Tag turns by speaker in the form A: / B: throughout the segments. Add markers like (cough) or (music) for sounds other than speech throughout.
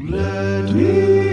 A: Let me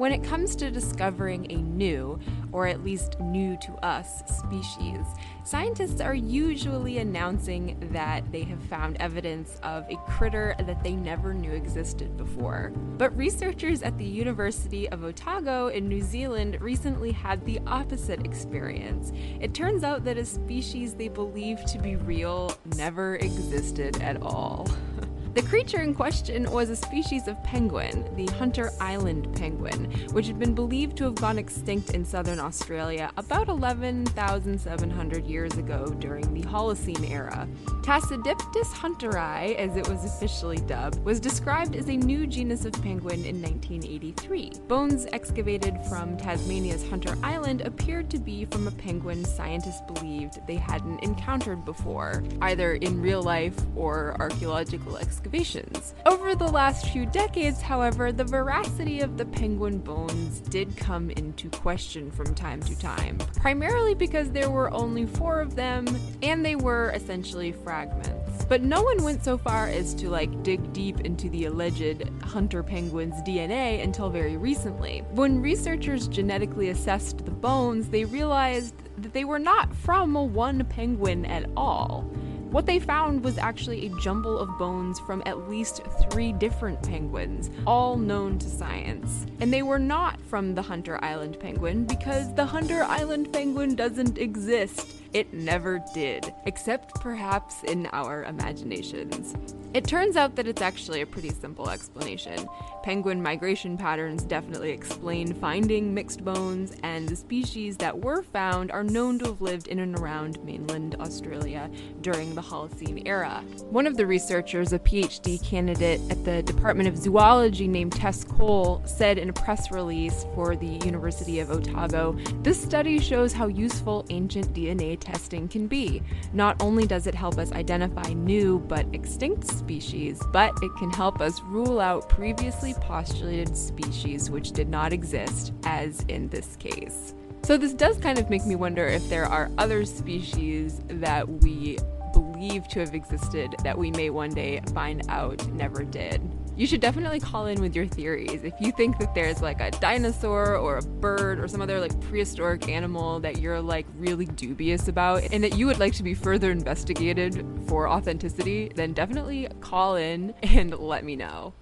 B: When it comes to discovering a new, or at least new to us, species, scientists are usually announcing that they have found evidence of a critter that they never knew existed before. But researchers at the University of Otago in New Zealand recently had the opposite experience. It turns out that a species they believed to be real never existed at all. (laughs) The creature in question was a species of penguin, the Hunter Island penguin, which had been believed to have gone extinct in southern Australia about 11,700 years ago during the Holocene era. Tasidyptes hunteri, as it was officially dubbed, was described as a new genus of penguin in 1983. Bones excavated from Tasmania's Hunter Island appeared to be from a penguin scientists believed they hadn't encountered before, either in real life or archaeological excavations excavations. Over the last few decades, however, the veracity of the penguin bones did come into question from time to time, primarily because there were only four of them and they were essentially fragments. But no one went so far as to like dig deep into the alleged hunter penguin's DNA until very recently. When researchers genetically assessed the bones, they realized that they were not from one penguin at all. What they found was actually a jumble of bones from at least three different penguins, all known to science. And they were not from the Hunter Island penguin because the Hunter Island penguin doesn't exist. It never did, except perhaps in our imaginations. It turns out that it's actually a pretty simple explanation. Penguin migration patterns definitely explain finding mixed bones, and the species that were found are known to have lived in and around mainland Australia during the Holocene era. One of the researchers, a PhD candidate at the Department of Zoology named Tess Cole, said in a press release for the University of Otago this study shows how useful ancient DNA testing can be. Not only does it help us identify new but extinct species, but it can help us rule out previously postulated species which did not exist, as in this case. So, this does kind of make me wonder if there are other species that we believe to have existed that we may one day find out never did. You should definitely call in with your theories. If you think that there's like a dinosaur or a bird or some other like prehistoric animal that you're like really dubious about and that you would like to be further investigated for authenticity, then definitely call in and let me know.